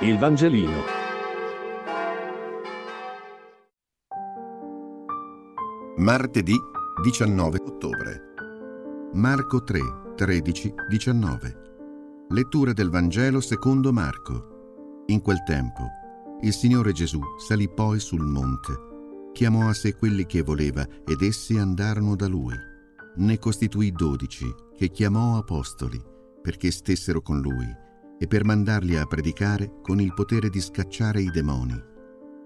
Il Vangelino. Martedì 19 ottobre. Marco 3, 13, 19. Lettura del Vangelo secondo Marco. In quel tempo, il Signore Gesù salì poi sul monte, chiamò a sé quelli che voleva ed essi andarono da lui. Ne costituì dodici, che chiamò apostoli, perché stessero con lui e per mandarli a predicare con il potere di scacciare i demoni.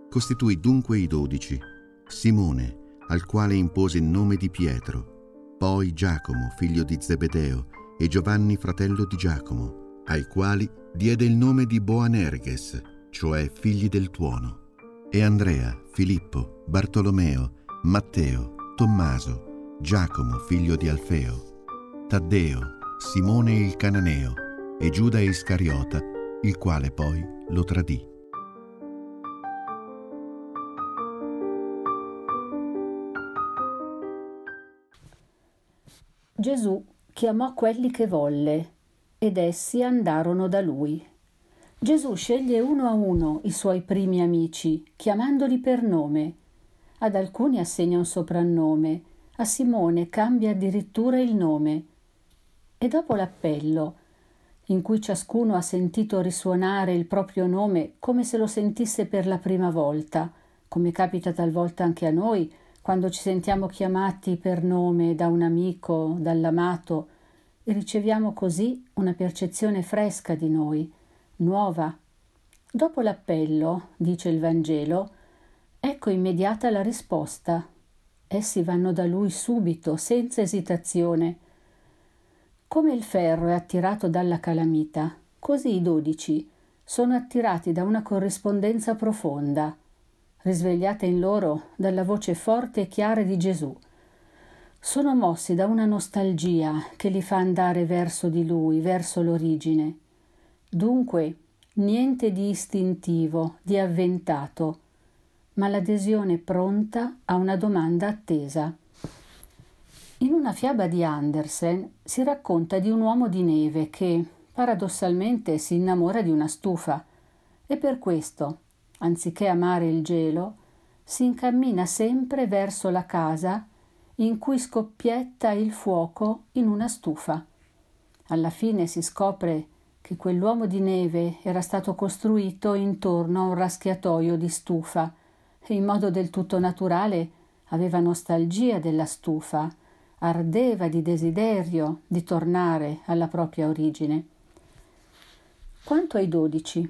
Costituì dunque i dodici, Simone, al quale impose il nome di Pietro, poi Giacomo, figlio di Zebedeo, e Giovanni, fratello di Giacomo, ai quali diede il nome di Boanerges, cioè figli del tuono, e Andrea, Filippo, Bartolomeo, Matteo, Tommaso, Giacomo, figlio di Alfeo, Taddeo, Simone il Cananeo, e Giuda Iscariota, il quale poi lo tradì. Gesù chiamò quelli che volle ed essi andarono da lui. Gesù sceglie uno a uno i suoi primi amici, chiamandoli per nome. Ad alcuni assegna un soprannome, a Simone cambia addirittura il nome. E dopo l'appello, in cui ciascuno ha sentito risuonare il proprio nome come se lo sentisse per la prima volta, come capita talvolta anche a noi, quando ci sentiamo chiamati per nome da un amico, dall'amato, e riceviamo così una percezione fresca di noi, nuova. Dopo l'appello, dice il Vangelo, ecco immediata la risposta. Essi vanno da lui subito, senza esitazione. Come il ferro è attirato dalla calamita, così i dodici sono attirati da una corrispondenza profonda, risvegliata in loro dalla voce forte e chiara di Gesù. Sono mossi da una nostalgia che li fa andare verso di lui, verso l'origine. Dunque, niente di istintivo, di avventato, ma l'adesione pronta a una domanda attesa. In una fiaba di Andersen si racconta di un uomo di neve che, paradossalmente, si innamora di una stufa e per questo, anziché amare il gelo, si incammina sempre verso la casa in cui scoppietta il fuoco in una stufa. Alla fine si scopre che quell'uomo di neve era stato costruito intorno a un raschiatoio di stufa e in modo del tutto naturale aveva nostalgia della stufa ardeva di desiderio di tornare alla propria origine. Quanto ai dodici,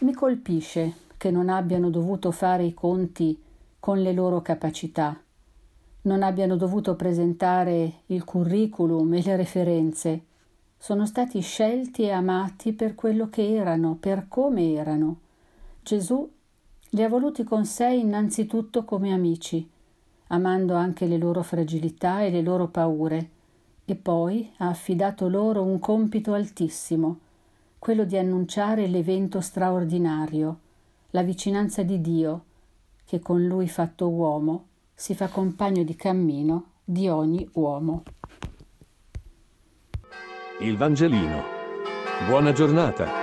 mi colpisce che non abbiano dovuto fare i conti con le loro capacità, non abbiano dovuto presentare il curriculum e le referenze, sono stati scelti e amati per quello che erano, per come erano. Gesù li ha voluti con sé innanzitutto come amici, amando anche le loro fragilità e le loro paure, e poi ha affidato loro un compito altissimo, quello di annunciare l'evento straordinario, la vicinanza di Dio, che con lui fatto uomo si fa compagno di cammino di ogni uomo. Il Vangelino. Buona giornata.